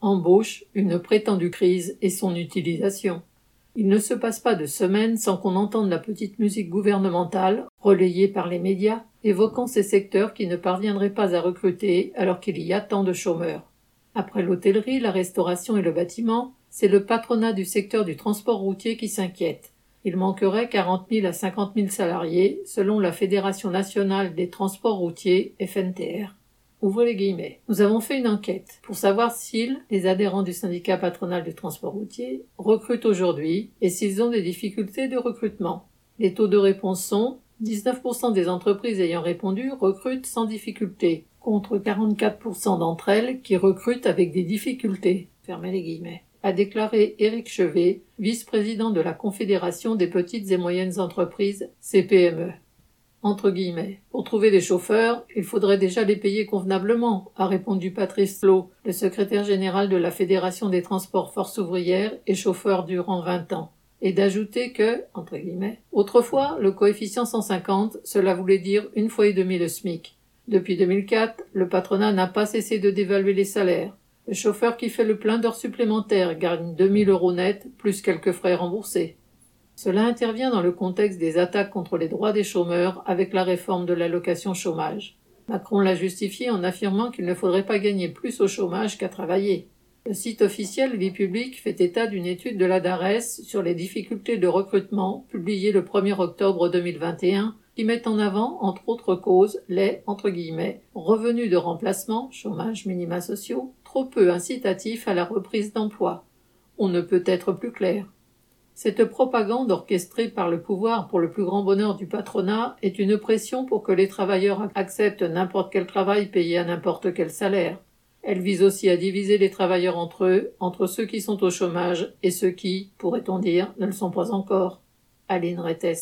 embauche, une prétendue crise et son utilisation. Il ne se passe pas de semaine sans qu'on entende la petite musique gouvernementale, relayée par les médias, évoquant ces secteurs qui ne parviendraient pas à recruter alors qu'il y a tant de chômeurs. Après l'hôtellerie, la restauration et le bâtiment, c'est le patronat du secteur du transport routier qui s'inquiète. Il manquerait 40 000 à 50 000 salariés, selon la Fédération nationale des transports routiers, FNTR. Ouvrez les guillemets. Nous avons fait une enquête pour savoir s'ils, les adhérents du syndicat patronal du transport routier, recrutent aujourd'hui et s'ils ont des difficultés de recrutement. Les taux de réponse sont 19% des entreprises ayant répondu recrutent sans difficulté, contre 44% d'entre elles qui recrutent avec des difficultés. Fermez les guillemets a déclaré Éric Chevet, vice-président de la Confédération des petites et moyennes entreprises, CPME. Pour trouver des chauffeurs, il faudrait déjà les payer convenablement, a répondu Patrice Lowe, le secrétaire général de la Fédération des transports force ouvrière et chauffeur durant 20 ans. Et d'ajouter que, autrefois, le coefficient 150, cela voulait dire une fois et demie le SMIC. Depuis 2004, le patronat n'a pas cessé de dévaluer les salaires. Le chauffeur qui fait le plein d'heures supplémentaires gagne 2000 euros net, plus quelques frais remboursés. Cela intervient dans le contexte des attaques contre les droits des chômeurs avec la réforme de l'allocation chômage. Macron l'a justifié en affirmant qu'il ne faudrait pas gagner plus au chômage qu'à travailler. Le site officiel Vie publique fait état d'une étude de la DARES sur les difficultés de recrutement publiée le 1er octobre 2021 qui met en avant, entre autres causes, les revenus de remplacement, chômage minima sociaux, trop peu incitatifs à la reprise d'emploi. On ne peut être plus clair. Cette propagande orchestrée par le pouvoir pour le plus grand bonheur du patronat est une pression pour que les travailleurs acceptent n'importe quel travail payé à n'importe quel salaire. Elle vise aussi à diviser les travailleurs entre eux, entre ceux qui sont au chômage et ceux qui, pourrait-on dire, ne le sont pas encore. Aline Rettes.